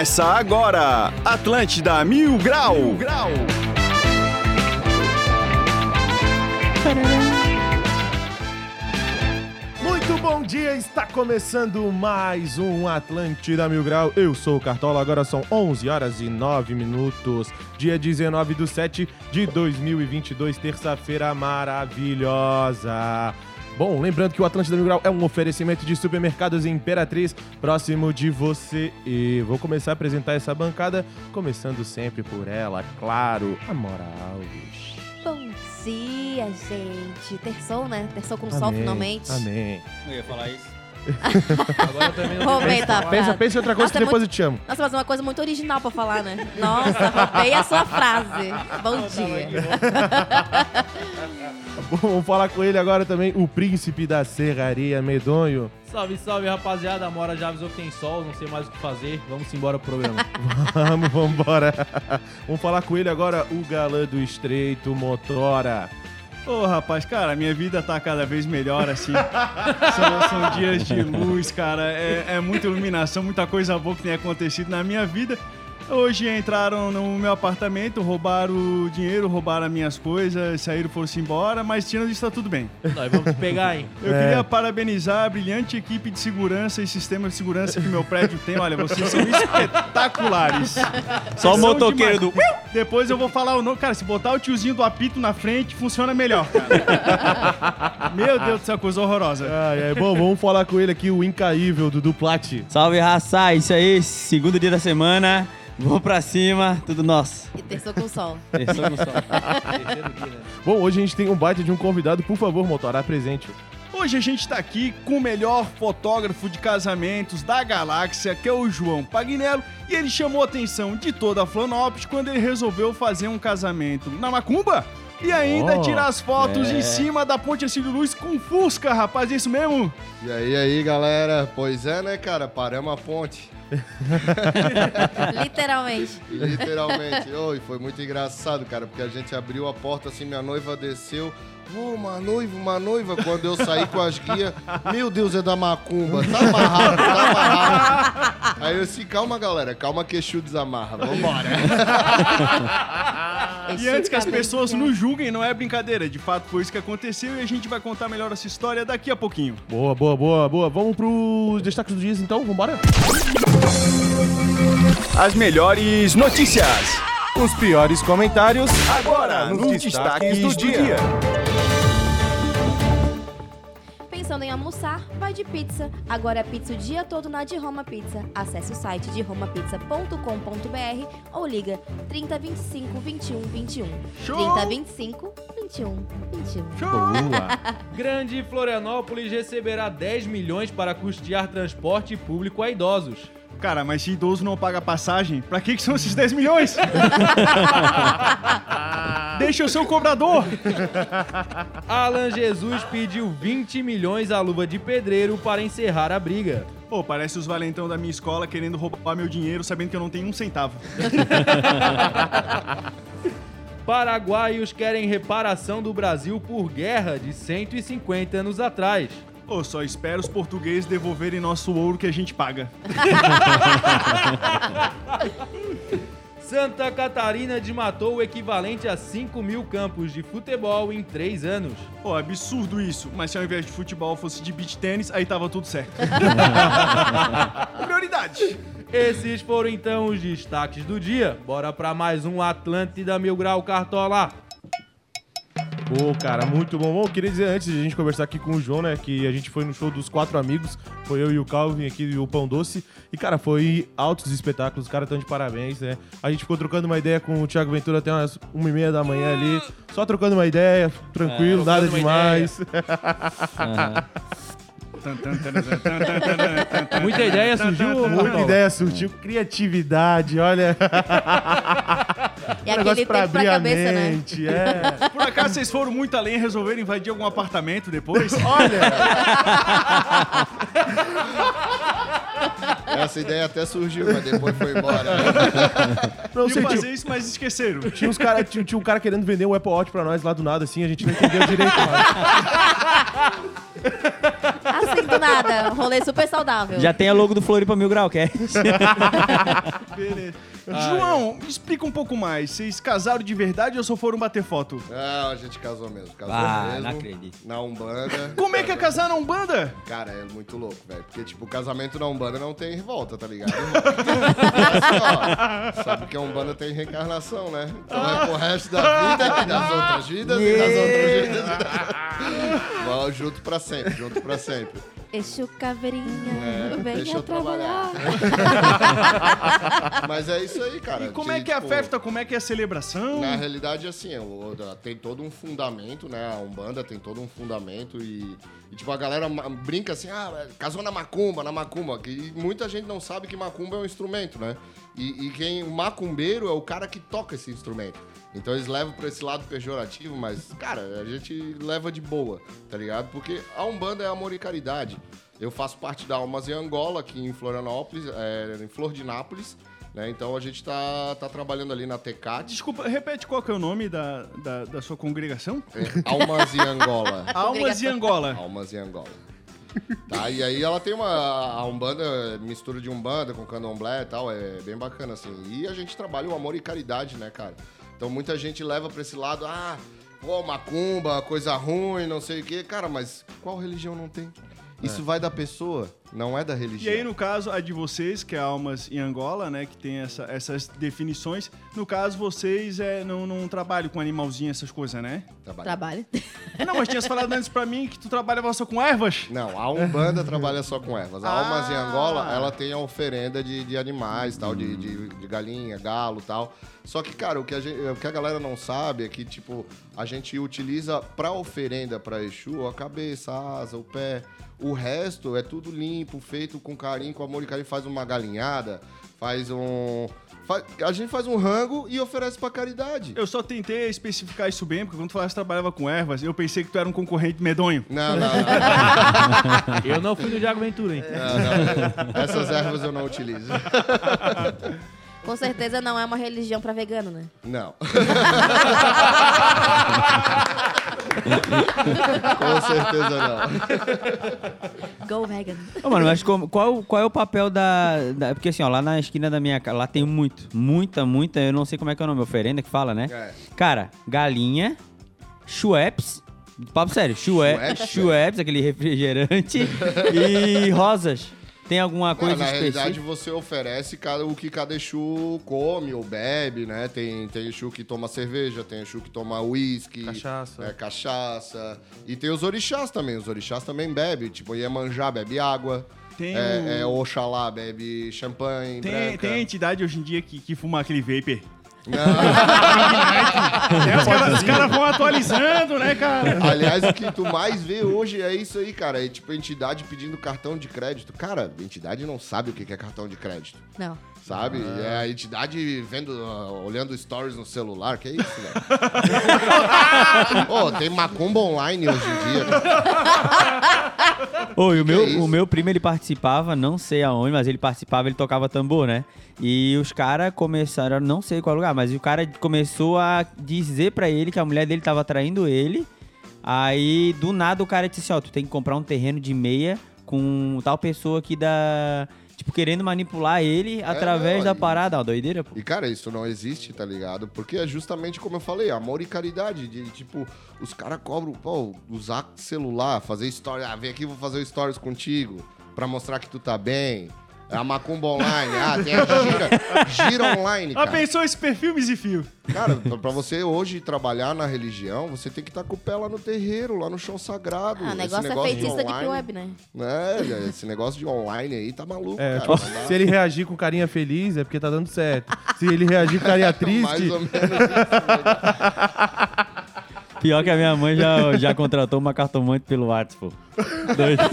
Começa agora, Atlântida Mil Grau. Mil Grau. Muito bom dia, está começando mais um Atlântida Mil Grau. Eu sou o Cartola, agora são 11 horas e 9 minutos, dia 19 do 7 de 2022, terça-feira maravilhosa. Bom, lembrando que o Atlântida Mil Grau é um oferecimento de supermercados Imperatriz próximo de você. E vou começar a apresentar essa bancada, começando sempre por ela, claro, a Alves. Bom dia, gente. Terçou, né? Terçou com sol, Amém, finalmente. Amém. Eu ia falar isso. Agora eu também não Roubei Pensa, pensa em outra coisa Nossa, que é depois muito- eu te amo. Nossa, mas é uma coisa muito original pra falar, né? Nossa, roubei a sua frase. Bom dia. Vamos falar com ele agora também, o príncipe da serraria medonho. Salve, salve, rapaziada. A Mora já avisou que tem sol, não sei mais o que fazer. Vamos embora pro programa. Vamos, vamos embora. Vamos falar com ele agora, o galã do estreito, Motora. Ô, rapaz, cara, minha vida tá cada vez melhor, assim. são, são dias de luz, cara. É, é muita iluminação, muita coisa boa que tem acontecido na minha vida. Hoje entraram no meu apartamento, roubaram o dinheiro, roubaram as minhas coisas, saíram, foram-se embora, mas tirando isso, tá tudo bem. Nós vamos pegar, hein? Eu É. queria parabenizar a brilhante equipe de segurança e sistema de segurança que meu prédio tem. Olha, vocês são espetaculares. Só o motoqueiro demais. Depois eu vou falar o nome. Cara, se botar o tiozinho do apito na frente, funciona melhor, cara. Meu Deus do céu, coisa horrorosa. Ai, ai, bom, vamos falar com ele aqui, o incaível Dudu Plati. Salve raça, isso aí, segundo dia da semana, vou pra cima, tudo nosso. E terçou com sol. Terçou com sol. Dia, né? Bom, hoje a gente tem um baita de um convidado, por favor, Motora, apresente. Hoje a gente tá aqui com o melhor fotógrafo de casamentos da galáxia, que é o João Pagnello, e ele chamou a atenção de toda a Florianópolis quando ele resolveu fazer um casamento na Macumba. E ainda Oh, tirar as fotos é. em cima da Ponte Ercílio Luz com Fusca, rapaz, é isso mesmo? E aí, aí, galera? Pois é, né, cara? Paramos a ponte. Literalmente. Literalmente. Oi, foi muito engraçado, cara, porque a gente abriu a porta assim, minha noiva desceu. Ô, uma noiva, uma noiva. Quando eu saí com as guias, meu Deus, é da macumba. Tá amarrado, tá amarrado. Aí eu disse, calma, galera, calma que Exu desamarra. Vambora. E antes que as pessoas nos julguem, não é brincadeira. De fato, foi isso que aconteceu e a gente vai contar melhor essa história daqui a pouquinho. Boa, boa, boa, boa. Vamos pros destaques do dia, então, vambora? As melhores notícias. Os piores comentários, Agora, nos destaques do dia. Pensando em almoçar? Vai de pizza. Agora é pizza o dia todo na de Roma Pizza. Acesse o site de romapizza.com.br ou liga 3025 21 21. Show! 3025 21 21. Boa. Grande Florianópolis receberá 10 milhões para custear transporte público a idosos. Cara, mas se idoso não paga passagem, pra que, que são esses 10 milhões? Deixa eu ser o cobrador. Alan Jesus pediu 20 milhões à luva de pedreiro para encerrar a briga. Pô, parece os valentão da minha escola querendo roubar meu dinheiro, sabendo que eu não tenho um centavo. Paraguaios querem reparação do Brasil por guerra de 150 anos atrás. Pô, só espero os portugueses devolverem nosso ouro que a gente paga. Santa Catarina desmatou o equivalente a 5 mil campos de futebol em 3 anos. Pô, absurdo isso. Mas se ao invés de futebol fosse de beach tênis, aí tava tudo certo. Prioridade. Esses foram então os destaques do dia. Bora pra mais um Atlântida Mil Grau Cartola. Pô, cara, muito bom. Bom, eu queria dizer antes de a gente conversar aqui com o João, né, que a gente foi no show dos quatro amigos, foi eu e o Calvin aqui e o Pão Doce, e cara, foi altos espetáculos, os caras estão de parabéns, né. A gente ficou trocando uma ideia com o Thiago Ventura até umas uma e meia da manhã ali, só trocando uma ideia, tranquilo, É, nada demais. Muita ideia surgiu. Muita ideia surgiu, criatividade, olha. E um aquele pra abrir pra a cabeça, né? mente, é. Por acaso vocês foram muito além e resolveram invadir algum apartamento depois? Olha, Essa ideia até surgiu, mas depois foi embora. não sei, Iam tinha, fazer isso, mas esqueceram. tinha uns cara, tinha, tinha um cara querendo vender um Apple Watch pra nós lá do nada, assim, a gente não entendeu direito, mas... Assim do nada, rolê super saudável. Já tem a logo do Floripa Mil Grau, quer? Beleza. João, me explica um pouco mais. Vocês casaram de verdade ou só foram bater foto? Não, a gente casou mesmo. Casou Ah, mesmo. não acredito. Na Umbanda. Como é que é casar na Umbanda? Cara, é muito louco, velho. Porque, tipo, o casamento na Umbanda não tem revolta, tá ligado? É só, sabe que a Umbanda tem reencarnação, né? Então é pro resto da vida e das outras vidas e das outras vidas. Vamos junto pra sempre, junto pra sempre. Exu caveirinha, É, venha deixa eu trabalhar. Mas é isso aí, cara. E como De, é que é a tipo, festa? Como é que é a celebração? Na realidade, assim, o- tem todo um fundamento, né? A Umbanda tem todo um fundamento e, e, tipo, a galera brinca assim, ah, casou na macumba, na macumba. Que muita gente não sabe que macumba é um instrumento, né? E, e quem, o macumbeiro é o cara que toca esse instrumento. Então eles levam pra esse lado pejorativo, mas, cara, a gente leva de boa, tá ligado? Porque a Umbanda é amor e caridade. Eu faço parte da Almas em Angola, aqui em Florianópolis, é, em Flor de Nápoles, né? Então a gente tá, tá trabalhando ali na Tecate. Desculpa, repete qual que é o nome da, da, da sua congregação? É, Almas em Angola. Almas e Angola. Almas em Angola. Tá, e aí ela tem uma a Umbanda, mistura de Umbanda com candomblé e tal, é bem bacana, assim. E a gente trabalha o amor e caridade, né, cara? Então muita gente leva pra esse lado, ah, pô, macumba, coisa ruim, não sei o quê. Cara, mas qual religião não tem? Isso vai da pessoa, não é da E religião. aí, no caso, a de vocês, que é Almas em Angola, né? Que tem essa- essas definições. No caso, vocês é, não, não trabalham com animalzinho, essas coisas, né? Trabalha. Trabalho. Não, mas tinha falado antes pra mim que tu trabalhava só com ervas. Não, a Umbanda trabalha só com ervas. A Ah. Almas em Angola, ela tem a oferenda de, de animais, tal, de, de, de galinha, galo tal. Só que, cara, o que, a gente- o que a galera não sabe é que, tipo, a gente utiliza pra oferenda pra Exu a cabeça, a asa, o pé. O resto é tudo limpo, feito com carinho, com amor e carinho. Faz uma galinhada, faz um... faz- a gente faz um rango e oferece pra caridade. Eu só tentei especificar isso bem, porque quando tu falasse que trabalhava com ervas, eu pensei que tu era um concorrente medonho. Não, não, não. Eu não fui no Diago Ventura, hein? não, não. Essas ervas eu não utilizo. Com certeza não é uma religião pra vegano, né? Não. Com certeza não. Go vegan. Ô, mano, mas como- qual, qual é o papel da, da- Porque assim, ó, lá na esquina da minha casa, lá tem muito, muita, muita, eu não sei como é que é o nome, oferenda que fala, né? É. Cara, galinha, Schweppes, papo sério, Schwe- Schweppes? Schweppes, aquele refrigerante, e rosas. Tem alguma Não, coisa na específica? realidade, você oferece cada, o que cada Exu come ou bebe, né? Tem, tem Exu que toma cerveja, tem Exu que toma uísque. Cachaça. né, cachaça. E tem os orixás também. Os orixás também bebem. Tipo, Iemanjá bebe água. Tem é, o- é, Oxalá bebe champanhe Tem, branca. tem entidade hoje em dia que, que fuma aquele vapor. Não, É, os caras os caras vão atualizando, né, cara? Aliás, o que tu mais vê hoje é isso aí, cara. É tipo a entidade pedindo cartão de crédito. Cara, a entidade não sabe o que é cartão de crédito. Não. Sabe? É a entidade vendo, ah, olhando stories no celular. Que é isso, velho? Ô, tem macumba online hoje em dia. cara. E o meu, é o meu primo, ele participava, não sei aonde, mas ele participava, ele tocava tambor, né? E os caras começaram, não sei qual lugar, mas o cara começou a dizer pra ele que a mulher dele tava traindo ele. Aí, do nada, o cara disse assim, ó, tu tem que comprar um terreno de meia com tal pessoa que dá... Tipo, querendo manipular ele através não, da e- parada. Ó, doideira, pô. E, cara, isso não existe, tá ligado? Porque é justamente como eu falei, amor e caridade. De, tipo, os caras cobram, pô, usar celular, fazer stories. Ah, vem aqui, vou fazer stories contigo pra mostrar que tu tá bem. É a macumba online. Ah, tem a gira, gira online, cara. pensou esse perfil, Misifio? Cara, pra- você hoje trabalhar na religião, você tem que estar com o pé lá no terreiro, lá no chão sagrado. Ah, o Esse negócio é de feitiço da Deep online- Web, né? É, esse negócio de online aí tá maluco, É, cara. tipo, se ele reagir com carinha feliz, é porque tá dando certo. Se ele reagir com carinha Mais triste, ou menos isso. Pior que a minha mãe já, já contratou uma cartomante pelo WhatsApp, pô. Doideira.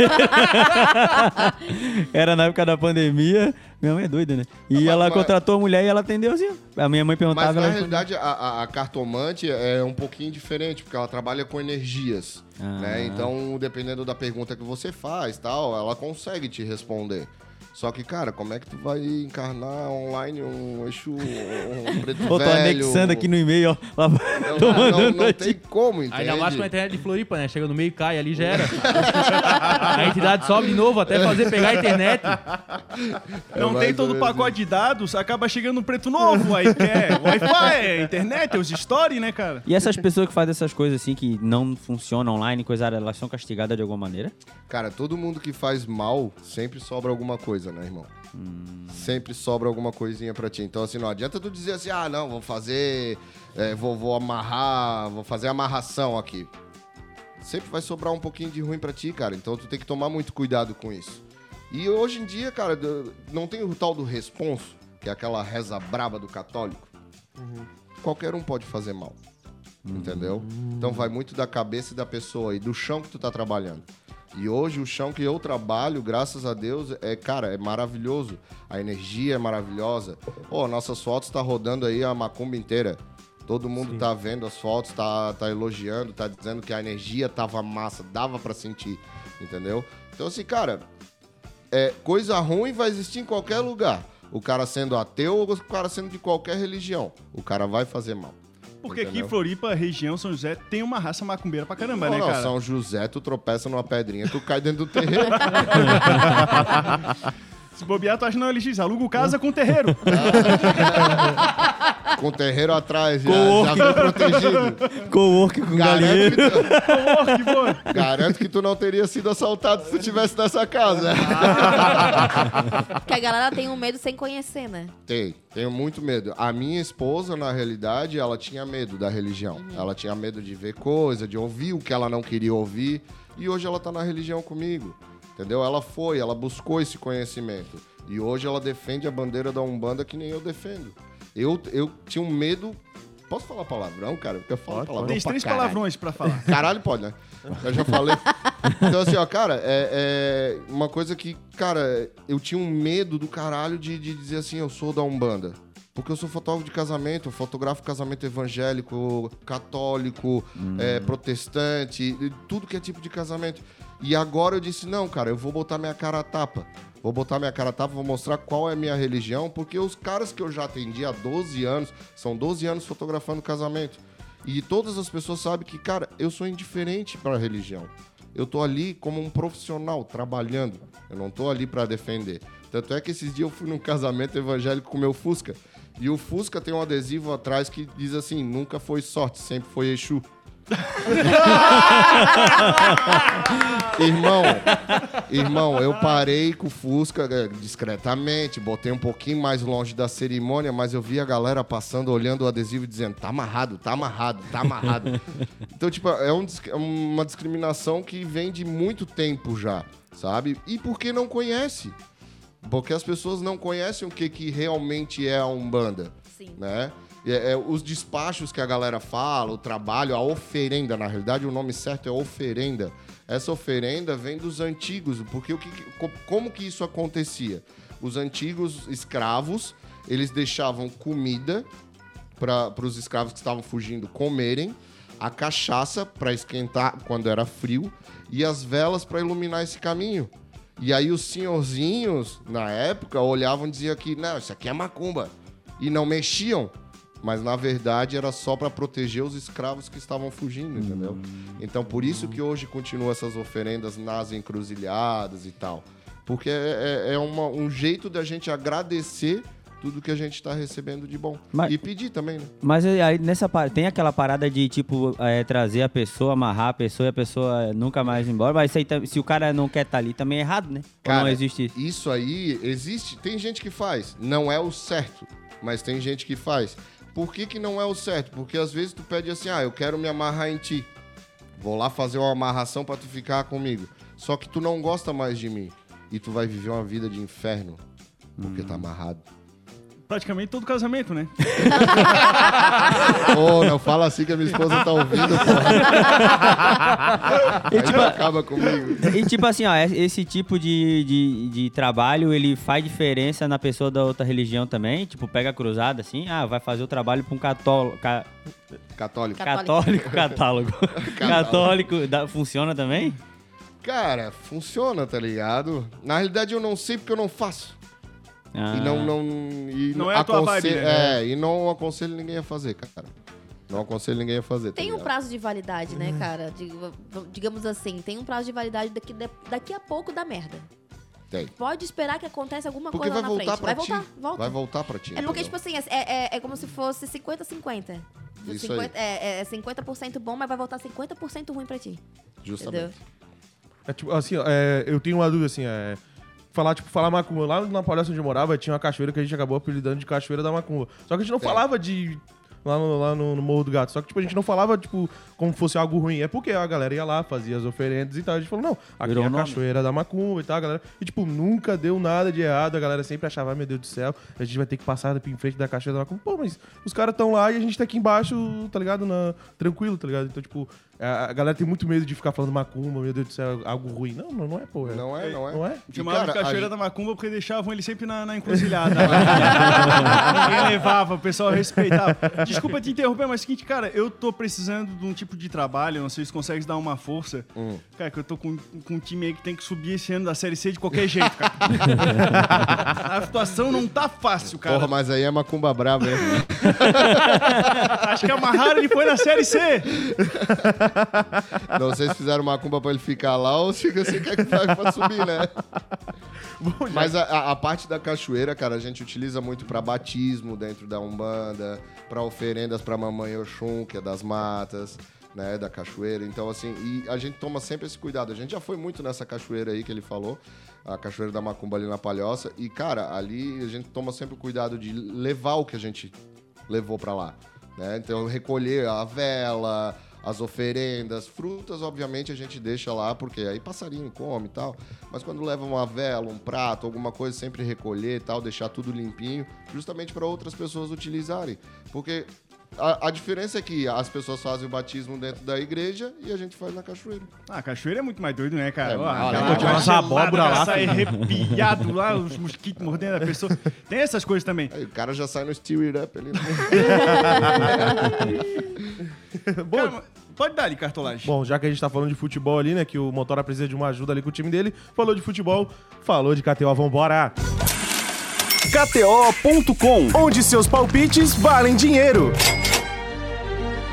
Era na época da pandemia. Minha mãe é doida, né? E Mas- ela mas- contratou a mulher e ela atendeu assim. A minha mãe perguntava... Mas na realidade, a, a- a cartomante é um pouquinho diferente, porque ela trabalha com energias. Ah. Né? Então, dependendo da pergunta que você faz tal, ela consegue te responder. Só que, cara, como é que tu vai encarnar online um eixo um preto Pô, tô velho? anexando aqui no e-mail, ó. Lá- Não, tô não, mandando não pra tem ti. como, entende? Ainda mais com a internet de Floripa, né? Chega no meio e cai, ali já era. a entidade sobe de novo até fazer pegar a internet. Não mais tem todo o pacote de dados, acaba chegando um preto novo, aí quer Wi-Fi, é internet, é os stories, né, cara? E essas pessoas que fazem essas coisas assim, que não funcionam online, coisa, elas são castigadas de alguma maneira? Cara, todo mundo que faz mal, sempre sobra alguma coisa, né, irmão? Sempre sobra alguma coisinha pra ti. Então, assim, não adianta tu dizer assim, ah, não, vou fazer, é, vou, vou amarrar, vou fazer amarração aqui. Sempre vai sobrar um pouquinho de ruim pra ti, cara. Então, tu tem que tomar muito cuidado com isso. E hoje em dia, cara, não tem o tal do responso, que é aquela reza braba do católico. Qualquer um pode fazer mal. Entendeu? Então vai muito da cabeça da pessoa e do chão que tu tá trabalhando. E hoje o chão que eu trabalho, graças a Deus, é, cara, é maravilhoso. A energia é maravilhosa. Pô, nossas fotos tá rodando aí a macumba inteira. Todo mundo tá vendo as fotos, tá, tá elogiando, tá dizendo que a energia tava massa, dava pra sentir, entendeu? Então assim, cara, é, coisa ruim vai existir em qualquer lugar. O cara sendo ateu ou o cara sendo de qualquer religião. O cara vai fazer mal. Porque aqui Entendeu? em Floripa, região São José, tem uma raça macumbeira pra caramba, Não, né, não, cara? São José, tu tropeça numa pedrinha, tu cai dentro do terreiro. Se bobear, tu acha não elegis. Aluga casa com terreiro. com o terreiro atrás, já, já bem protegido. Co-work com Garanto galinheiro. que, tu, Porra, que garanto que tu não teria sido assaltado se tu estivesse nessa casa. Porque a galera tem um medo sem conhecer, né? Tem, tenho muito medo. A minha esposa, na realidade, ela tinha medo da religião. Ela tinha medo de ver coisa, de ouvir o que ela não queria ouvir. E hoje ela tá na religião comigo. Entendeu? Ela foi, ela buscou esse conhecimento. E hoje ela defende a bandeira da Umbanda que nem eu defendo. Eu, eu tinha um medo. Posso falar palavrão, cara? Porque eu falo palavrão. Tem três caralho. palavrões pra falar. Caralho, pode, né? Eu já falei. Então, assim, ó, cara, é, é uma coisa que, cara, eu tinha um medo do caralho de, de dizer assim, eu sou da Umbanda. Porque eu sou fotógrafo de casamento, eu fotografo casamento evangélico, católico, é, protestante, tudo que é tipo de casamento. E agora eu disse, não, cara, eu vou botar minha cara a tapa. Vou botar minha cara tapa, vou mostrar qual é a minha religião, porque os caras que eu já atendi há 12 anos, são 12 anos fotografando casamento. E todas as pessoas sabem que, cara, eu sou indiferente para a religião. Eu tô ali como um profissional, trabalhando. Eu não tô ali para defender. Tanto é que esses dias eu fui num casamento evangélico com meu Fusca. E o Fusca tem um adesivo atrás que diz assim: nunca foi sorte, sempre foi Exu. irmão, irmão, eu parei com o Fusca eh, discretamente, botei um pouquinho mais longe da cerimônia, mas eu vi a galera passando, olhando o adesivo e dizendo: tá amarrado, tá amarrado, tá amarrado. então, tipo, é um é uma discriminação que vem de muito tempo já, sabe? E por que não conhece? Porque as pessoas não conhecem o que, que realmente é a Umbanda Sim. né? E, é, os despachos que a galera fala, o trabalho, a oferenda, na realidade o nome certo é oferenda. Essa oferenda vem dos antigos, porque o que, co- como que isso acontecia? Os antigos escravos, eles deixavam comida para os escravos que estavam fugindo comerem, a cachaça para esquentar quando era frio e as velas para iluminar esse caminho. E aí os senhorzinhos, na época, olhavam e diziam que, não, isso aqui é macumba. E não mexiam. Mas na verdade era só para proteger os escravos que estavam fugindo, entendeu? Então por isso que hoje continuam essas oferendas nas encruzilhadas e tal. Porque é, é- é uma- um jeito da gente agradecer tudo que a gente está recebendo de bom. Mas- E pedir também, né? Mas aí nessa par- tem aquela parada de tipo é, trazer a pessoa, amarrar a pessoa e a pessoa nunca mais ir embora. Mas aí, se o cara não quer estar ali, também é errado, né? Ou não Cara, existe isso? Isso aí existe. Tem gente que faz. Não é o certo, mas tem gente que faz. Por que, que não é o certo? Porque às vezes tu pede assim, ah, eu quero me amarrar em ti. Vou lá fazer uma amarração pra tu ficar comigo. Só que tu não gosta mais de mim. E tu vai viver uma vida de inferno. Porque tá amarrado. Praticamente todo casamento, né? Ô, não fala assim que a minha esposa tá ouvindo, porra. Aí não acaba comigo. E tipo assim, ó, es- esse tipo de, de, de trabalho, ele faz diferença na pessoa da outra religião também? Tipo, pega a cruzada assim, ah, vai fazer o trabalho pra um católico. Ca, Católico. Católico. católico catálogo. católico, dá- funciona também? Cara, funciona, tá ligado? Na realidade eu não sei porque eu não faço. Ah. E não, não, e Não é a tua vibe, aconselho- né? É, e não aconselho ninguém a fazer, cara. Não aconselho ninguém a fazer. tá Tem um ligado? prazo de validade, né, cara? Dig- Digamos assim, tem um prazo de validade daqui, daqui a pouco da merda. Tem. Pode esperar que aconteça alguma Porque coisa vai lá na frente. pra vai ti. voltar, volta. Vai voltar pra ti. É porque, entendeu? tipo assim, é, é, é como se fosse 50-50. Isso 50 É, é 50% bom, mas vai voltar 50% ruim pra ti. Justamente. Entendeu? É tipo, assim, é, eu tenho uma dúvida assim, é. Falar, tipo, falar macumba. Lá na Palhoça onde eu morava, tinha uma cachoeira que a gente acabou apelidando de Cachoeira da Macumba. Só que a gente não falava de. Lá, no, lá no, no Morro do Gato. Só que, tipo, a gente não falava, tipo, como fosse algo ruim. É porque a galera ia lá, fazia as oferendas e tal. A gente falou, não, aqui Virou é a nome. Cachoeira da Macumba e tal, galera. E, tipo, nunca deu nada de errado. A galera sempre achava, ai meu Deus do céu, a gente vai ter que passar em frente da Cachoeira da Macumba. Pô, mas os caras estão lá e a gente tá aqui embaixo, tá ligado? Na, tranquilo, tá ligado? Então, tipo, a, galera tem muito medo de ficar falando Macumba, meu Deus do céu, algo ruim. Não, não, não é, pô. É, Não é, não é. Não é? E, Chamava de Cachoeira gente- da Macumba porque deixavam ele sempre na, na encruzilhada. Ninguém levava, o pessoal respeitava. Desculpa te interromper, mas é o seguinte, cara, eu tô precisando de um tipo de trabalho, não sei se consegue dar uma força. Hum. Cara, que eu tô com, com um time aí que tem que subir esse ano da Série C de qualquer jeito, cara. A situação não tá fácil, cara. Porra, mas aí é macumba brava, hein? Acho que amarraram ele foi na Série C. não sei se fizeram macumba pra ele ficar lá ou se você quer que vai pra subir, né? Mas a, a- parte da cachoeira, cara, a gente utiliza muito pra batismo dentro da Umbanda, pra oferendas pra mamãe Oxum, que é das matas, né, da cachoeira. Então, assim, e a gente toma sempre esse cuidado. A gente já foi muito nessa cachoeira aí que ele falou, a cachoeira da Macumba ali na Palhoça. E, cara, ali a gente toma sempre o cuidado de levar o que a gente levou pra lá, né? Então, recolher a vela, as oferendas, frutas, obviamente, a gente deixa lá, porque aí passarinho come e tal. Mas quando leva uma vela, um prato, alguma coisa, sempre recolher e tal, deixar tudo limpinho, justamente para outras pessoas utilizarem. Porque a, a diferença é que as pessoas fazem o batismo dentro da igreja e a gente faz na cachoeira. Ah, cachoeira é muito mais doido, né, cara? É, Ó, aquela umas gelada, abóbora lá, Sai arrepiado lá, os mosquitos mordendo a pessoa. Tem essas coisas também. Aí o cara já sai no Steer It Up ali. né? Cara, mas pode dar ali, cartolagem. Bom, já que a gente tá falando de futebol ali, né? Que o Motora precisa de uma ajuda ali com o time dele. Falou de futebol, falou de KTO, vambora! KTO.com, onde seus palpites valem dinheiro.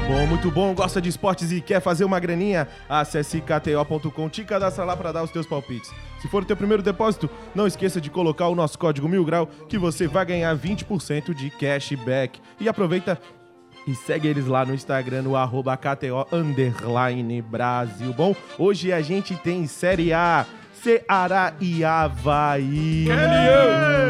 Bom, muito bom, gosta de esportes e quer fazer uma graninha? Acesse kto.com, te cadastra lá para dar os teus palpites. Se for o teu primeiro depósito, não esqueça de colocar o nosso código Mil Grau, que você vai ganhar 20% de cashback. E aproveita e segue eles lá no Instagram, no arroba KTO underline Brasil. Bom, hoje a gente tem Série A. Ceará e Havaí.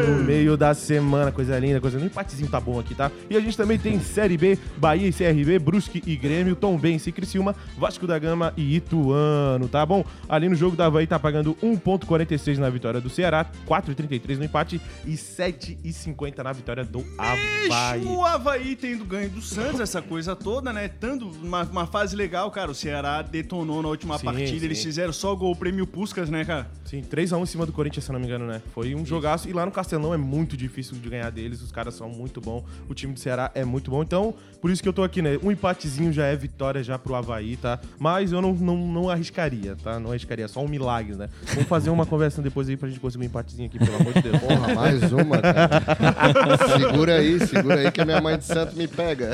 No meio da semana, coisa linda, coisa linda. O empatezinho tá bom aqui, tá? E a gente também tem Série B, Bahia e CRB, Brusque e Grêmio, Tombense e Criciúma, Vasco da Gama e Ituano, tá bom? Ali no jogo da Havaí tá pagando 1.46 na vitória do Ceará, 4.33 no empate e 7.50 na vitória do Havaí. O Havaí tendo ganho do Santos, essa coisa toda, né? Tando uma, uma fase legal, cara. O Ceará detonou na última Sim, partida. sim. Eles fizeram só gol o prêmio Puscas, né, cara? Sim, 3x1 em cima do Corinthians, se eu não me engano, né? Foi um jogaço. E lá no Castelão é muito difícil de ganhar deles. Os caras são muito bons. O time do Ceará é muito bom. Então, por isso que eu tô aqui, né? Um empatezinho já é vitória já pro Havaí, tá? Mas eu não, não, não arriscaria, tá? Não arriscaria. Só um milagre, né? Vamos fazer uma conversa depois aí pra gente conseguir um empatezinho aqui, pelo amor de Deus. Porra, mais uma, cara. segura aí, segura aí que a minha mãe de santo me pega.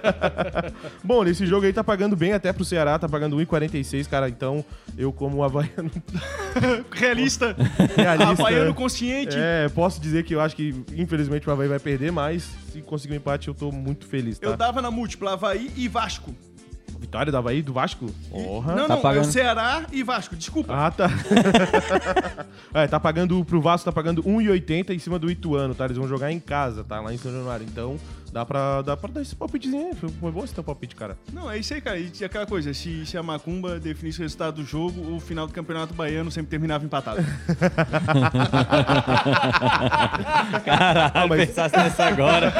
Bom, nesse jogo aí tá pagando bem até pro Ceará. Tá pagando 1,46, cara. Então, eu como havaiano Realista. realista... Havaiano consciente. É, posso dizer que eu acho que, infelizmente, o Havaí vai perder, mas se conseguir um empate, eu tô muito feliz, tá? Eu dava na múltipla Havaí e Vasco. Vitória do Havaí, do Vasco? Porra. Não, Tá não, é pagando. o Ceará e Vasco. Desculpa. Ah, tá. é, tá pagando pro Vasco, tá pagando 1,80 em cima do Ituano, tá? Eles vão jogar em casa, tá? Lá em São Januário. Então, dá pra, dá pra dar esse palpitezinho aí. Foi, bom esse teu palpite, cara. Não, é isso aí, cara. E tinha aquela coisa, se, se a Macumba definisse o resultado do jogo, o final do Campeonato Baiano sempre terminava empatado. Caralho, mas- pensasse nessa agora.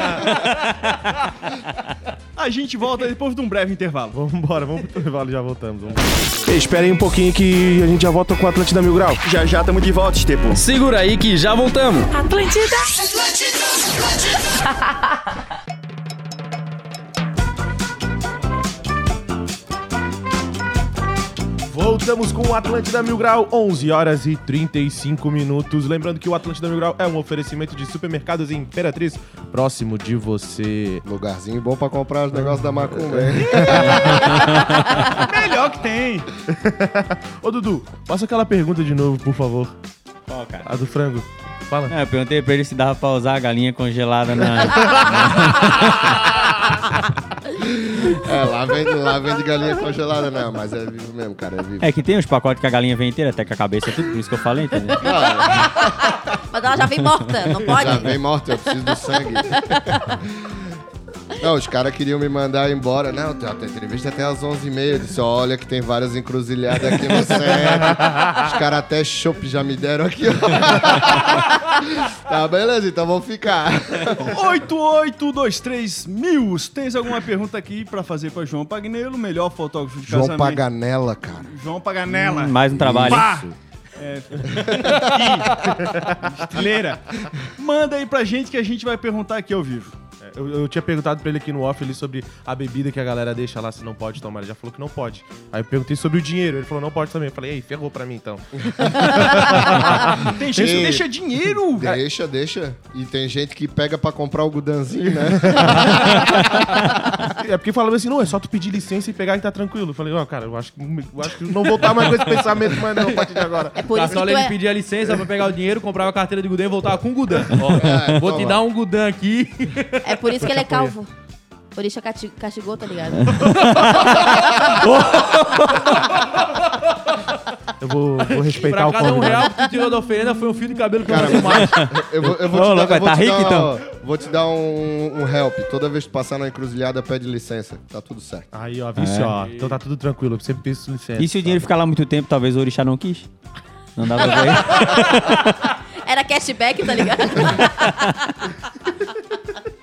A gente volta depois de um breve intervalo. Vamos embora, vamos pro intervalo e já voltamos. Vamos. Espera aí um pouquinho que a gente já volta com o Atlântida Mil Grau. Já já estamos de volta, Estepo. Segura aí que já voltamos. Atlântida. Voltamos com o Atlântida Mil Grau, 11 horas e 35 minutos. Lembrando que o Atlântida Mil Grau é um oferecimento de supermercados Imperatriz, próximo de você. Lugarzinho bom pra comprar os negócios da macumba, hein? Melhor que tem. Ô, Dudu, faça aquela pergunta de novo, por favor. Qual, cara? A do frango. Fala. É, eu perguntei pra ele se dava pra usar a galinha congelada na. É, lá vende, lá vende galinha congelada, não, mas é vivo mesmo, cara, é vivo. É que tem uns pacotes que a galinha vem inteira, até com a cabeça e tudo, por isso que eu falei, entendeu? Mas ela já vem morta, não pode? Já vem morto, eu preciso do sangue. Não, os caras queriam me mandar embora. Não, a tua entrevista até às 11h30. Eu disse, olha que tem várias encruzilhadas aqui no centro. Os caras até chopp já me deram aqui, ó. Tá, beleza, então vamos ficar. 8823 mil. Tens alguma pergunta aqui pra fazer pra João Pagnello, melhor fotógrafo de João casamento? Paganella, cara. João Paganella. Mais um trabalho. hein? Pá! É. Ih, Estileira. Manda aí pra gente que a gente vai perguntar aqui ao vivo. Eu, eu tinha perguntado pra ele aqui no off ali sobre a bebida que a galera deixa lá se não pode tomar. Ele já falou que não pode. Aí eu perguntei sobre o dinheiro. Ele falou não pode também. Eu falei, ei, ferrou pra mim então. Tem gente que Ei. deixa dinheiro. Deixa, deixa. E tem gente que pega pra comprar o gudanzinho, né? É porque falava assim, não, é só tu pedir licença e pegar e tá tranquilo. Eu falei, ó, cara, eu acho, que, eu acho que não voltar mais com esse pensamento mais não a partir de agora. É por isso que Cartola tu ele é... pedia licença pra pegar o dinheiro, comprava a carteira de Gudan e voltava com o Gudan. Ó, É, vou te toma. dar um Gudan aqui. É por isso que ele é calvo. Orixá cati- castigou, tá ligado? Eu vou, vou respeitar Pra o cada um real que tu tirou da oferenda foi um fio de cabelo que eu Cara, não mais. Eu vou, eu vou Ô, te dar, eu vou tá te rico, dar, então? Vou te dar um, um help. Toda vez que passar na encruzilhada, pede licença. Tá tudo certo. Aí, ó, vice, É. ó. Então tá tudo tranquilo. Eu sempre peço licença. E se o dinheiro ficar lá muito tempo, talvez o Orixá não quis? Não dá pra ver? Era cashback, tá ligado?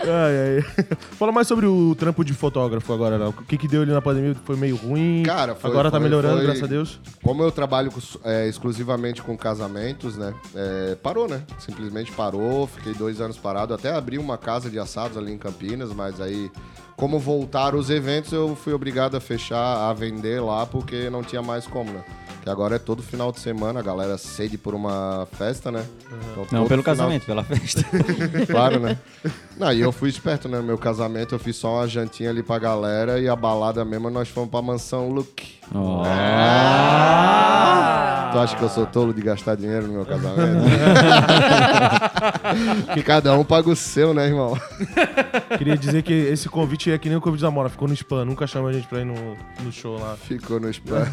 Ai, ai. Fala mais sobre o trampo de fotógrafo agora, Léo. O que que deu ali na pandemia? Foi meio ruim? Cara, foi- Agora tá foi- melhorando, foi- graças a Deus. Como eu trabalho é, exclusivamente com casamentos, né? é, parou, né? Simplesmente parou. Fiquei dois anos parado. Até abri uma casa de assados ali em Campinas, mas aí, como voltaram os eventos, eu fui obrigado a fechar, a vender lá, porque não tinha mais como, né? Que agora é todo final de semana, a galera sede por uma festa, né? Então, Não pelo final- casamento, pela festa. Claro, né? Não, e eu fui esperto, né? Meu casamento eu fiz só uma jantinha ali pra galera e a balada mesmo nós fomos pra mansão Luke. Ó. Tu acha que eu sou tolo de gastar dinheiro no meu casamento? que cada um paga o seu, né, irmão? Queria dizer que esse convite é que nem o convite da Mora. Ficou no spam. Nunca chama a gente pra ir no, no show lá. Ficou no spam.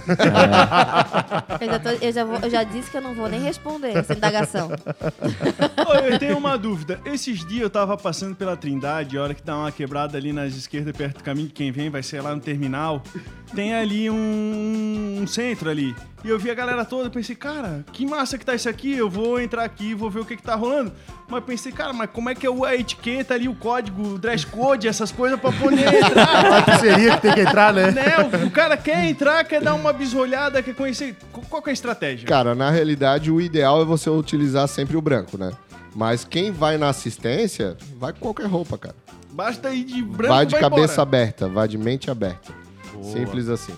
Eu já, tô- eu já vou- eu já disse que eu não vou nem responder essa indagação. Ô, eu tenho uma dúvida. Esses dias eu tava passando pela Trindade, a hora que dá uma quebrada ali nas esquerdas, perto do caminho de quem vem, vai ser lá no terminal. Tem ali um, um centro ali. E eu vi a galera toda, eu pensei, cara, que massa que tá isso aqui, eu vou entrar aqui, vou ver o que que tá rolando. Mas pensei, cara, mas como é que é o- a etiqueta ali, o código, o dress code, essas coisas pra poder entrar? que seria que tem que entrar, né? né? O, o cara quer entrar, quer dar uma bisolhada, quer conhecer. Qu- Qual que é a estratégia? Cara, na realidade, o ideal é você utilizar sempre o branco, né? Mas quem vai na assistência, vai com qualquer roupa, cara. Basta ir de branco vai de cabeça embora. aberta, vai de mente aberta. Simples assim.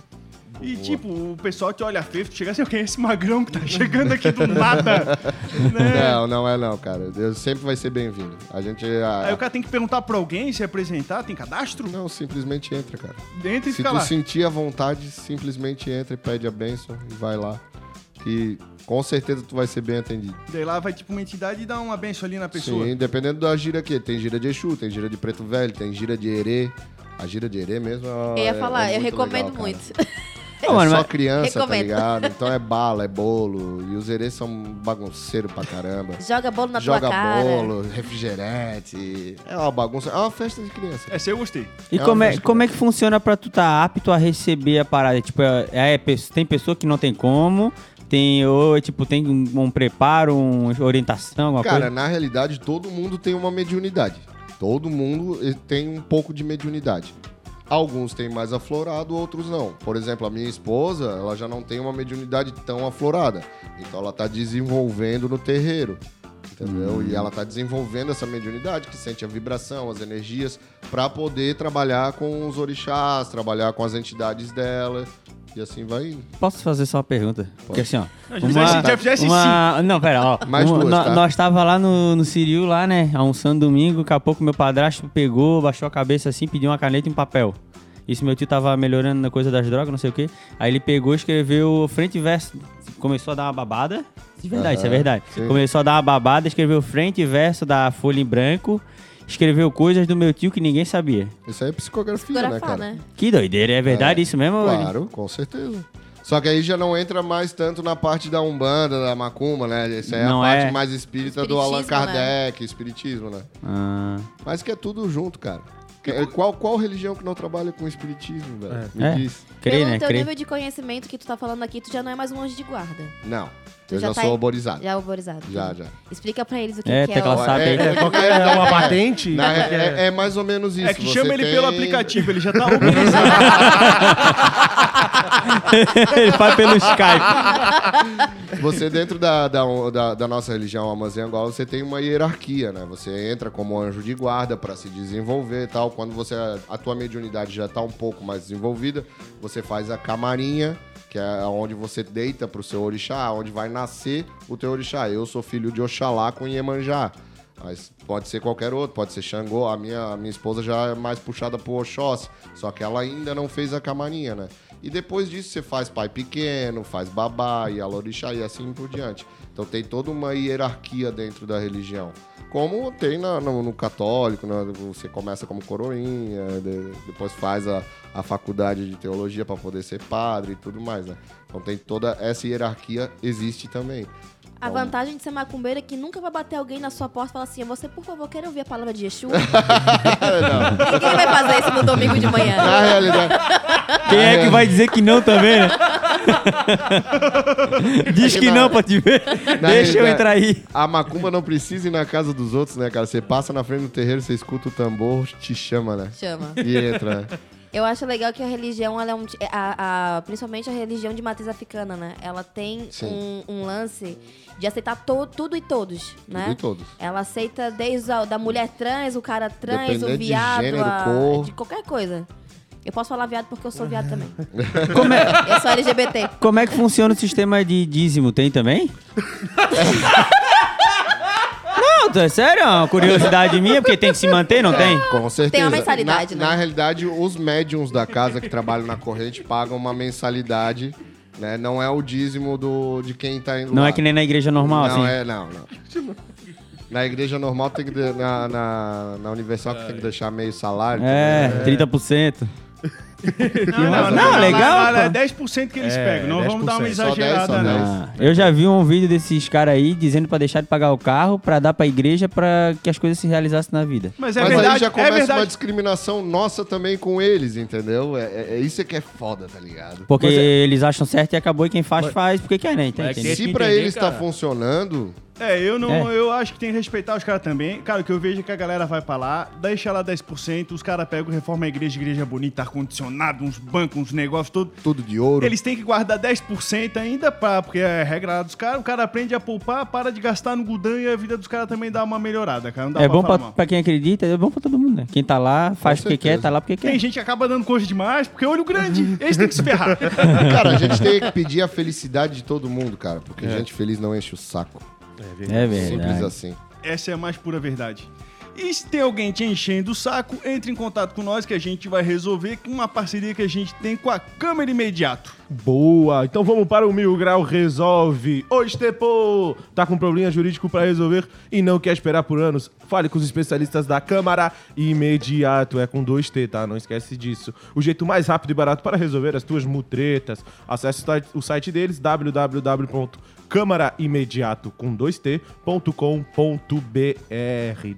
E tipo, o pessoal te olha feio, tu chega assim, quem é esse magrão que tá chegando aqui do nada? né? Não, não é não, cara. Deus sempre vai ser bem-vindo. A gente. a- Aí o cara tem que perguntar pra alguém se apresentar, tem cadastro? Não, simplesmente entra, cara. Entra e Se fica tu lá. sentir a vontade, simplesmente entra e pede a bênção e vai lá. Que com certeza tu vai ser bem atendido. Daí lá vai tipo uma entidade e dá uma benção ali na pessoa. Sim, dependendo da gira aqui. Tem gira de Exu, tem gira de Preto Velho, tem gira de Herê. A gira de Herê mesmo é, Eu ia é- falar, é eu muito recomendo legal, cara. muito. É Ô, mano, só mas- criança, tá Recomendo. ligado? Então é bala, é bolo. E os herês são bagunceiros pra caramba. Joga bolo na Joga tua cara. bolo, refrigerante. É uma bagunça. É uma festa de criança. Essa eu gostei. E É como é, como é que funciona pra tu tá apto a receber a parada? Tipo, é, é, tem pessoa que não tem como, tem, ou, tipo, tem um, um preparo, uma orientação, alguma Cara, coisa? na realidade, todo mundo tem uma mediunidade. Todo mundo eh, tem um pouco de mediunidade. Alguns têm mais aflorado, outros não. Por exemplo, a minha esposa, ela já não tem uma mediunidade tão aflorada. Então ela tá desenvolvendo no terreiro. Entendeu? E ela tá desenvolvendo essa mediunidade que sente a vibração, as energias, para poder trabalhar com os orixás, trabalhar com as entidades dela. E assim vai. Posso fazer só uma pergunta? Porque assim, ó. Se a gente já fizesse uma... Não, pera, ó. Mais Uma- duas, tá? Nós tava lá no, no Ciril, lá, né? Almoçando domingo, daqui a pouco meu padrasto pegou, baixou a cabeça assim, pediu uma caneta e um papel. Isso meu tio tava melhorando na coisa das drogas, não sei o quê. Aí ele pegou, escreveu frente e verso. Começou a dar uma babada. De verdade, isso é Aham, verdade. sim. Começou a dar uma babada, escreveu frente e verso da folha em branco. Escreveu coisas do meu tio que ninguém sabia. Isso aí é psicografia, né, Fotografar, cara? né? Que doideira, é verdade É, isso mesmo? Claro, com certeza. Só que aí já não entra mais tanto na parte da Umbanda, da Macumba, né? Essa é Não a parte é. mais espírita do Allan Espiritismo, Kardec, espiritismo, né? Ah, Mas que é tudo junto, cara. Que- Qual, qual religião que não trabalha com espiritismo, velho? Me É. diz. crê, Pelo né? teu Crê. nível de conhecimento que tu tá falando aqui, tu já não é mais um anjo de guarda. Não. Tu eu já já, tá sou alborizado. Já é alborizado. Já, já. Explica pra eles o que, É, que é. tecla o- SAP aí. É, qualquer, é uma patente? É, é mais ou menos isso. É que Você chama ele tem- pelo aplicativo, ele já tá organizado. ele faz pelo Skype. Você dentro da, da, da, da nossa religião Amazê Angola, você tem uma hierarquia, né? Você entra como anjo de guarda para se desenvolver e tal. Quando você a tua mediunidade já tá um pouco mais desenvolvida, você faz a camarinha, que é onde você deita pro seu orixá, onde vai nascer o teu orixá. Eu sou filho de Oxalá com Iemanjá. Mas pode ser qualquer outro, pode ser Xangô. A minha, a minha esposa já é mais puxada pro Oxóssi. Só que ela ainda não fez a camarinha, né? E depois disso você faz pai pequeno, faz babá e alorixá e assim por diante. Então tem toda uma hierarquia dentro da religião. Como tem na- no, no católico, né? você começa como coroinha, de- depois faz a, a faculdade de teologia para poder ser padre e tudo mais, né? Então tem toda essa hierarquia, existe também. A vantagem de ser macumbeiro é que nunca vai bater alguém na sua porta e falar assim: você, por favor, quer ouvir a palavra de Exu? Ninguém vai fazer isso no domingo de manhã. Na realidade, Quem é que vai dizer que não também, né? Diz que não pra te ver. Deixa eu entrar aí. a macumba não precisa ir na casa dos outros, né, cara? Você passa na frente do terreiro, você escuta o tambor, te chama, né? Chama. E entra. Eu acho legal que a religião, ela é um. ti- A, a- principalmente a religião de matriz africana, né? Ela tem um, um lance de aceitar to- tudo e todos, né? Tudo e todos. Ela aceita desde a da mulher trans, o cara trans, Dependente o de viado, gênero, a- cor. de qualquer coisa. Eu posso falar viado porque eu sou viado também. Como é, Eu sou LGBT. como é que funciona o sistema de dízimo? Tem também? Não, é sério, é uma curiosidade minha, porque tem que se manter, não tem? Com certeza. Tem uma mensalidade, na, né? Na realidade, os médiums da casa que trabalham na corrente pagam uma mensalidade, né? Não é o dízimo do, de quem tá indo Não lá. é que nem na igreja normal, Não assim. é, não, não. Na igreja normal tem que... de- Na, na, na Universal que tem que deixar meio salário. É, né? 30%. Não, Não, legal, Lá, lá, é 10% que eles É, pegam. Não vamos dar uma 10%. Só 10, exagerada, não. 10. Ah, eu já vi um vídeo desses caras aí dizendo pra deixar de pagar o carro pra dar pra igreja pra que as coisas se realizassem na vida. Mas é Mas verdade, aí já é começa uma verdade. discriminação nossa também com eles, entendeu? É, é- é isso que é foda, tá ligado? Porque Mas é- eles acham certo e acabou e quem faz, faz porque quer, né? Mas é? Tem Se que pra entender, eles tá funcionando, É, eu não, É. eu acho que tem que respeitar os caras também. Cara, o que eu vejo é que a galera vai pra lá, deixa lá 10%, os caras pegam, reforma a igreja, igreja bonita, ar-condicionado, uns bancos, uns negócios, tudo. tudo de ouro. Eles têm que guardar 10% ainda, pra, porque é regra lá dos caras. O cara aprende a poupar, para de gastar no gudan e a vida dos caras também dá uma melhorada, cara. Não dá É pra bom falar pra, pra quem acredita, é bom pra todo mundo, né? Quem tá lá, faz porque certeza. quer, tá lá porque quer. Tem gente que acaba dando coisa demais, porque é olho grande. Eles têm que se ferrar. Cara, a gente tem que pedir a felicidade de todo mundo, cara. Porque gente feliz não enche o saco. É Simples verdade. assim. Essa é a mais pura verdade. E se tem alguém te enchendo o saco, entre em contato com nós que a gente vai resolver com uma parceria que a gente tem com a Câmera Imediato. Boa! Então vamos para o Mil Grau Resolve. Ô, Estepo! Tá com problema jurídico pra resolver e não quer esperar por anos? Fale com os especialistas da Câmara Imediato. É com dois T, tá? Não esquece disso. O jeito mais rápido e barato para resolver as tuas mutretas. Acesse o site- o site deles, www.câmaraimediato com dois T.com.br.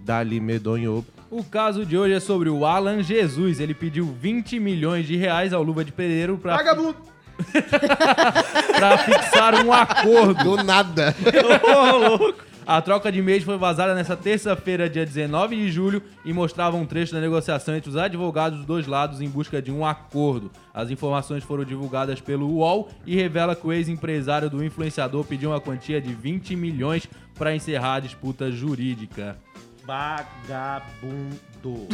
Dali Medonho. O caso de hoje é sobre o Alan Jesus. Ele pediu 20 milhões de reais ao Luva de Pedreiro pra, Vagabundo! pra fixar um acordo. Do nada. A troca de e-mails foi vazada nessa terça-feira, dia 19 de julho, e mostrava um trecho da negociação entre os advogados dos dois lados em busca de um acordo. As informações foram divulgadas pelo UOL e revela que o ex-empresário do influenciador pediu uma quantia de 20 milhões para encerrar a disputa jurídica. Vagabundo.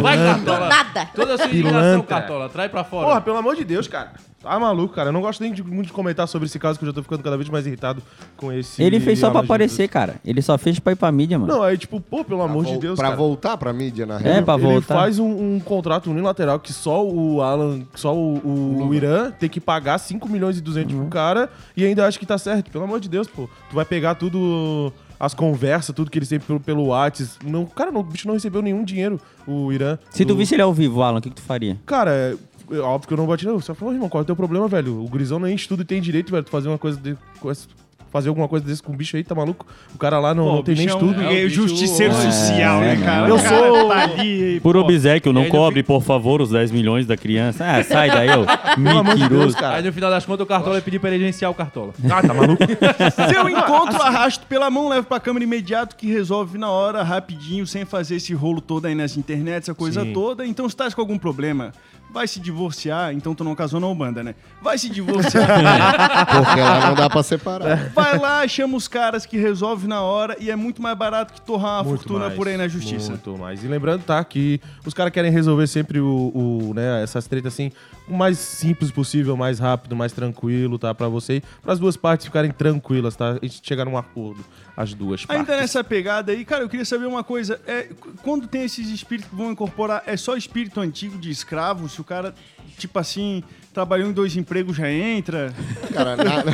Vai, Do Cartola. nada. Toda a sua indignação, Pilantra. Cartola. Trai pra fora. Porra, pelo amor de Deus, cara. Tá maluco, cara. Eu não gosto nem de, muito de comentar sobre esse caso, que eu já tô ficando cada vez mais irritado com esse. Ele fez só pra aparecer, cara. Ele só fez pra ir pra mídia, mano. Não, aí tipo, pô, pelo amor de Deus, pra cara. voltar pra mídia, na É, real. pra Ele voltar. faz um, um contrato unilateral que só o Alan, só o, o- o Irã tem que pagar 5 milhões e 200 Uhum. pro cara e ainda acha que tá certo. Pelo amor de Deus, pô. Tu vai pegar tudo, as conversas, tudo que ele sempre pelo, pelo Whats. Não, cara, não, o bicho não recebeu nenhum dinheiro, o Irã. Se tu do- visse ele ao vivo, Alan, o que, que tu faria? Cara, é, é óbvio que eu não bati, não. Só falou, irmão, qual é o teu problema, velho? O Grisão nem estuda e tem direito, velho, tu fazer uma coisa de, com esse- fazer alguma coisa desse com o bicho aí, tá maluco? O cara lá não, Pô, não tem nem é um- estudo. é o justiceiro bicho- social, É, né, cara? eu O cara sou- tá ali, Por pô, obséquio, não cobre, por favor, os 10 milhões da criança. Ah, sai daí, ô. Mentiroso. cara. Aí no final das contas o Cartola ia pedir pra ele agenciar o Cartola. Ah, tá maluco? Se eu encontro, arrasto pela mão, levo pra câmera imediato, que resolve na hora, rapidinho, sem fazer esse rolo todo aí nas internet, essa coisa Sim. toda. Então, se tá com algum problema, vai se divorciar, então tu não casou na Ubanda, né? Vai se divorciar, Porque lá não dá pra separar. vai lá, chama os caras que resolve na hora e é muito mais barato que torrar uma Muito fortuna mais, por aí na justiça. Muito mais. E lembrando, tá, que os caras querem resolver sempre o, o, né, essas tretas assim, o mais simples possível, mais rápido, mais tranquilo, tá, pra você, para as duas partes ficarem tranquilas, tá? A gente chegar num acordo, as duas partes. Ainda nessa pegada aí, cara, eu queria saber uma coisa. É, quando tem esses espíritos que vão incorporar, é só espírito antigo de escravo? Se o cara, tipo assim, trabalhou em dois empregos, já entra? Cara, na...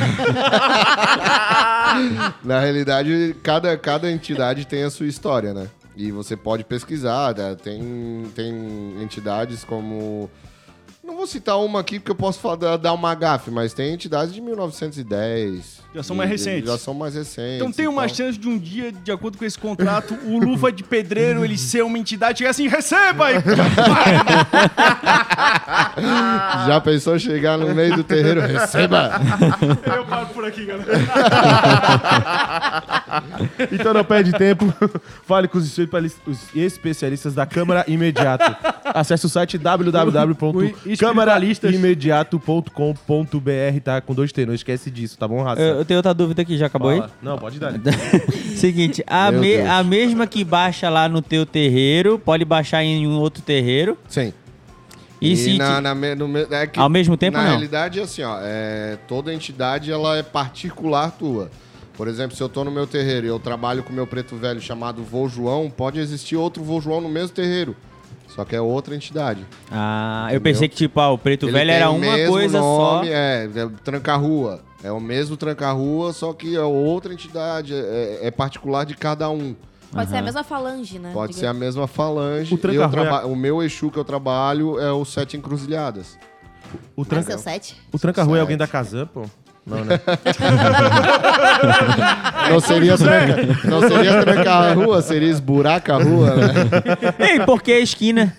na realidade, cada, cada entidade tem a sua história, né? E você pode pesquisar, né? tem, tem entidades como... Não vou citar uma aqui porque eu posso falar- dar uma gafe, mas tem entidades de 1910. Já são mais recentes. Já são mais recentes. Então tem uma chance de um dia, de acordo com esse contrato, o Luva de Pedreiro, ele ser uma entidade, chegar assim, receba! E... Já pensou chegar no meio do terreiro? Receba! eu paro por aqui, galera. Então não perde tempo, fale com os especialis- os especialistas da Câmara Imediato. Acesse o site www.câmaraimediato.com.br, tá? Com dois T, não esquece disso, tá bom, raça? Eu, eu tenho outra dúvida aqui, já acabou aí? Fala. Não, pode dar. Seguinte, a, Meu me- Deus. a mesma que baixa lá no teu terreiro, pode baixar em um outro terreiro. Sim. E, E, se na, na me- no me- é que, Ao mesmo tempo, na não? realidade, assim, ó, é, toda entidade ela é particular tua. Por exemplo, se eu tô no meu terreiro e eu trabalho com meu preto velho chamado Vô João, pode existir outro Vô João no mesmo terreiro. Só que é outra entidade. Ah, eu pensei que, tipo, ah, o preto Ele velho era uma mesmo coisa nome, só. É, é tranca-rua. É o mesmo tranca-rua, só que é outra entidade. É, é particular de cada um. Pode ser a mesma falange, né? Pode Diga- ser a mesma falange. O Eu tranca-rua é- traba- O meu Exu que eu trabalho é o Sete Encruzilhadas. O ser o 7? o tranca-rua é Sete. alguém da Kazan, pô? Não, né? Não seria, tranca, não seria trancar a rua, seria esburaca a rua, né? Ei, por que a esquina?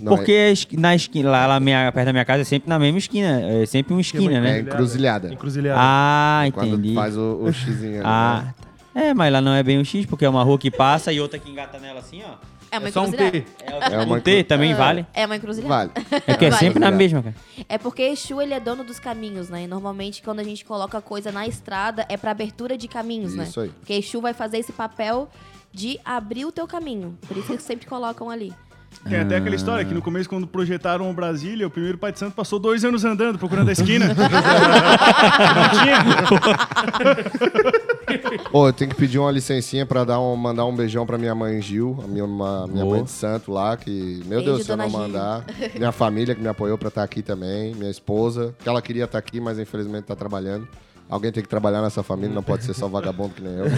Não, Porque esqui- na esquina, lá, lá minha, perto da minha casa é sempre na mesma esquina. É sempre uma esquina, É né? encruzilhada. Encruzilhada. Ah, Quando entendi. faz o, o xizinho. ali, Ah, né? tá. é, mas lá não é bem um X, porque é uma rua que passa e outra que engata nela assim, ó. É uma É só um encruzilhada. T. É, É um uma T também vale. É uma encruzilhada. Vale. É que é Vale. sempre na mesma, cara. É porque Exu, ele é dono dos caminhos, né? E normalmente, quando a gente coloca coisa na estrada, é pra abertura de caminhos, né? Isso aí. Porque Exu vai fazer esse papel de abrir o teu caminho. Por isso que eles sempre colocam ali. Tem até aquela história que no começo, quando projetaram o Brasília, o primeiro pai de santo passou dois anos andando, procurando a esquina. Não tinha. Ô, eu tenho que pedir uma licencinha pra dar um, mandar um beijão pra minha mãe Gil, a minha, uma- minha mãe de santo lá, que, meu Beijo, Deus, se eu não Gil. mandar. Minha família que me apoiou pra estar aqui também, minha esposa, que ela queria estar aqui, mas infelizmente tá trabalhando. Alguém tem que trabalhar nessa família, não pode ser só vagabundo que nem eu.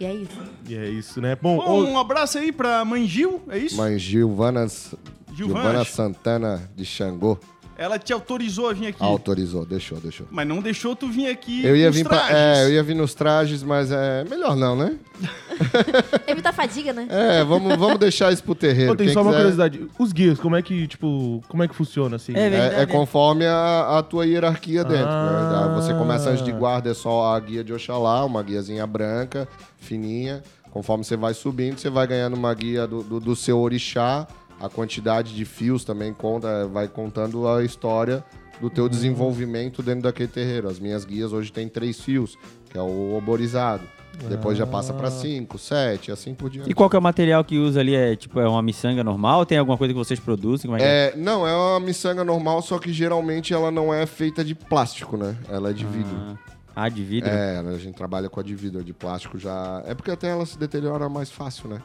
E é isso. E é isso, né? Bom, Bom, um abraço aí pra mãe Gil, é isso? Mãe Gilvana, Gilvana. Gilvana Santana de Xangô Ela te autorizou a vir aqui. autorizou, deixou, deixou. Mas não deixou tu vir aqui Eu ia nos vir pra, trajes. é, eu ia vir nos trajes, mas é melhor não, né? Evita a fadiga, né? É, vamos, vamos deixar isso pro terreiro. ô, tem Quem só uma quiser- curiosidade. Os guias, como é que, tipo, como é que funciona, assim? É. É, é conforme a, a tua hierarquia dentro. Ah. né? Você começa antes de guarda, é só a guia de Oxalá, uma guiazinha branca, fininha. Conforme você vai subindo, você vai ganhando uma guia do, do, do seu orixá. A quantidade de fios também conta, vai contando a história do teu desenvolvimento dentro daquele terreiro. As minhas guias hoje têm três fios, que é o oborizado. Depois já passa pra cinco, sete, assim por diante. E qual que é o material que usa ali? É tipo, é uma miçanga normal? Tem alguma coisa que vocês produzem? É é? É, não, é uma miçanga normal, só que geralmente ela não é feita de plástico, né? Ela é de vidro. Ah, de vidro? É, a gente trabalha com a de vidro. A de plástico já. É porque até ela se deteriora mais fácil, né?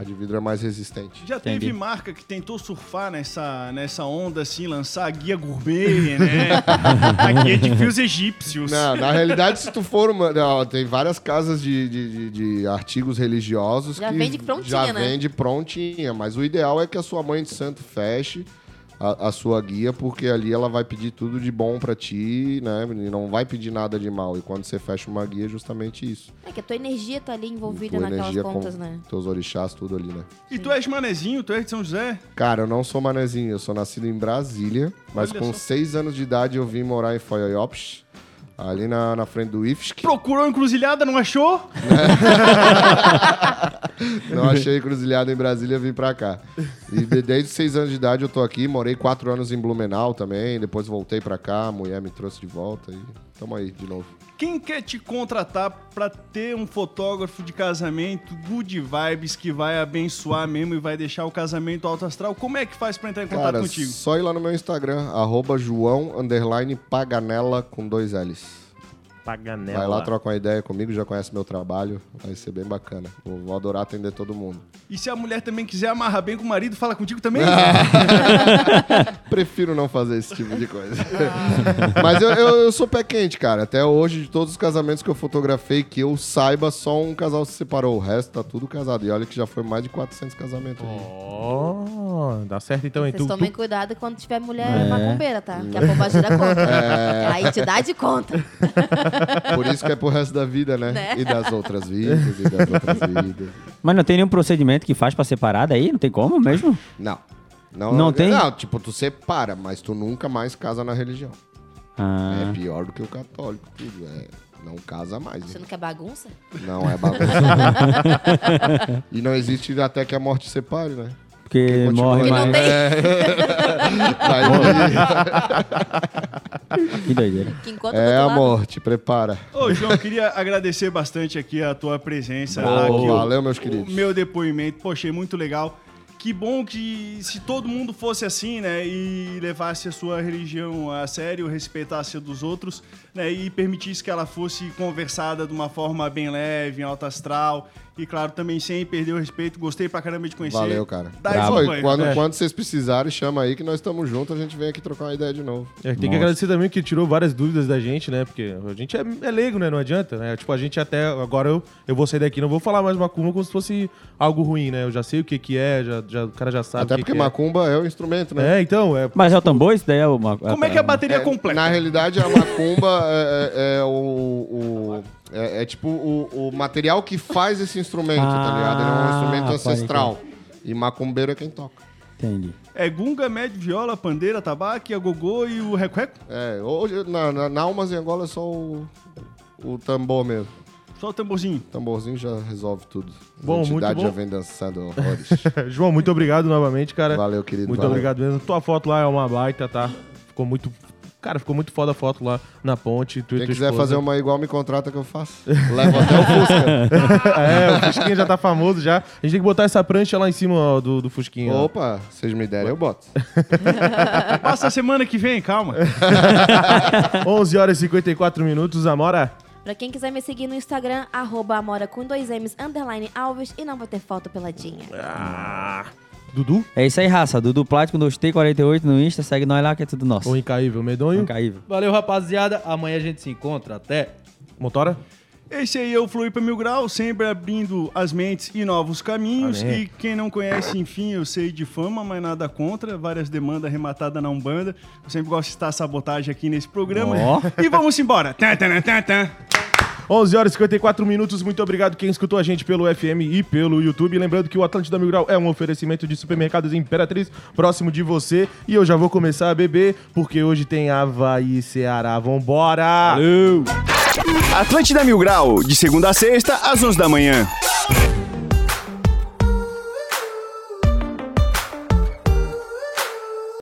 A de vidro é mais resistente. Já Entendi. teve marca que tentou surfar nessa, nessa onda, assim, lançar a guia gourmet, né? a guia de fios egípcios. Não, na realidade, se tu for uma. Não, tem várias casas de, de, de- de artigos religiosos Já que vende prontinha, já né? vende prontinha. Mas o ideal é que a sua mãe de santo feche a, a sua guia, porque ali ela vai pedir tudo de bom pra ti, né? E não vai pedir nada de mal. E quando você fecha uma guia, é justamente isso. É que a tua energia tá ali envolvida Tua naquelas energia contas, com né? teus orixás, tudo ali, né? E tu és manezinho, tu és de São José? Cara, eu não sou manezinho, eu sou nascido em Brasília, mas Olha com só. seis anos de idade eu vim morar em Foyoiopes, ali na, na frente do IFSC. Procurou encruzilhada, não achou? Não achei encruzilhada em Brasília, vim pra cá. E de- desde seis anos de idade eu tô aqui, morei quatro anos em Blumenau também, depois voltei pra cá, a mulher me trouxe de volta e tamo aí de novo. Quem quer te contratar pra ter um fotógrafo de casamento good vibes que vai abençoar mesmo e vai deixar o casamento alto astral, como é que faz pra entrar em contato Cara, contigo? só ir lá no meu Instagram, arroba João, underline, Paganella, com dois L's. Paganela. Vai lá, troca uma ideia comigo, já conhece meu trabalho, vai ser bem bacana. Vou, vou adorar atender todo mundo. E se a mulher também quiser amarrar bem com o marido, fala contigo também? Prefiro não fazer esse tipo de coisa. Mas eu, eu, eu sou pé quente, cara. Até hoje, de todos os casamentos que eu fotografei, que eu saiba, só um casal se separou. O resto tá tudo casado. E olha que já foi mais de 400 casamentos. aí. Ó, dá certo então, hein? Vocês Tu, tomem tu, cuidado quando tiver mulher É. macumbeira, tá? Que a pombagira conta. É. A entidade conta. Por isso que é pro resto da vida, né? Né? E das outras vidas, e das outras vidas. Mas não tem nenhum procedimento que faz pra separar daí? Não tem como mesmo? Não. Não, Não tem? Não, tipo, tu separa, mas tu nunca mais casa na religião. Ah, É pior do que o católico, tudo. É, não casa mais. Você né? não quer bagunça? Não é bagunça. e não existe até que a morte separe, né? Porque Continua morre mais. não tem. Vai- Que doideira. Que é a lado- morte, prepara. Ô, João, queria agradecer bastante aqui a tua presença. Boa, aqui, o- valeu, meus o queridos. meu depoimento. Pô, achei muito legal. Que bom que se todo mundo fosse assim, né, e levasse a sua religião a sério, respeitasse a dos outros, né, e permitisse que ela fosse conversada de uma forma bem leve, em alta astral, e claro, também sem perder o respeito. Gostei pra caramba de conhecer. Valeu, cara. Dá Foi, quando, É. quando vocês precisarem, chama aí que nós estamos juntos, a gente vem aqui trocar uma ideia de novo. É, tem que Nossa. agradecer também que tirou várias dúvidas da gente, né? Porque a gente é, é leigo, né? Não adianta, né? Tipo, a gente até. Agora eu, eu vou sair daqui, não vou falar mais macumba como se fosse algo ruim, né? Eu já sei o que que é, já, já, o cara já sabe Até o que porque que macumba é o instrumento, né? é. É, então, é. Mas é o tambor? Isso daí é uma. Como é que é a bateria É, completa? Na realidade, a macumba é, é- é o. o- é, é tipo o, o material que faz esse instrumento, tá ligado? Ele é um Ah, instrumento ancestral. E macumbeiro é quem toca. Entendi. É gunga, médio, viola, pandeira, tabaque, a gogô e o reco-reco? É, hoje, na, na, na Almas em Angola é só o, o tambor mesmo. Só o tamborzinho. O tamborzinho já resolve tudo. Bom, muito entidades bom. já vem dançando horrores. João, muito obrigado novamente, cara. Valeu, querido. Muito valeu. obrigado mesmo. Tua foto lá é uma baita, tá? Ficou muito. Cara, ficou muito foda a foto lá na ponte. Tu e Quem quiser esposa. fazer uma igual, me contrata que eu faço. Levo até o Fusca. É, o Fusquinha já tá famoso já. A gente tem que botar essa prancha lá em cima ó, do, do Fusquinha. ó. Opa, vocês me derem, eu boto. Passa a semana que vem, calma. 11 horas e 54 minutos, Amora. Pra quem quiser me seguir no Instagram, arroba amora com dois M's, underline Alves, e não vai ter foto peladinha. Ah, Dudu, É isso aí, raça. Dudu Plático 2T48 no Insta. Segue nós lá que é tudo nosso. o incaível medonho. Incaível. Valeu, rapaziada. Amanhã a gente se encontra. Até. Motora? Esse aí é o Fluir Mil Grau, sempre abrindo as mentes e novos caminhos. Amém. E quem não conhece, enfim, eu sei de fama, mas nada contra. Várias demandas arrematadas na Umbanda. Eu sempre gosto de estar sabotagem aqui nesse programa. Ó. E vamos embora. Tan, tan, tan, tan. 11 horas e 54 minutos. Muito obrigado quem escutou a gente pelo FM e pelo YouTube. Lembrando que o Atlântida Mil Grau é um oferecimento de supermercados Imperatriz próximo de você. E eu já vou começar a beber, porque hoje tem Havaí Ceará. Vambora! Valeu! Atlântida Mil Grau, de segunda a sexta, às 11 da manhã.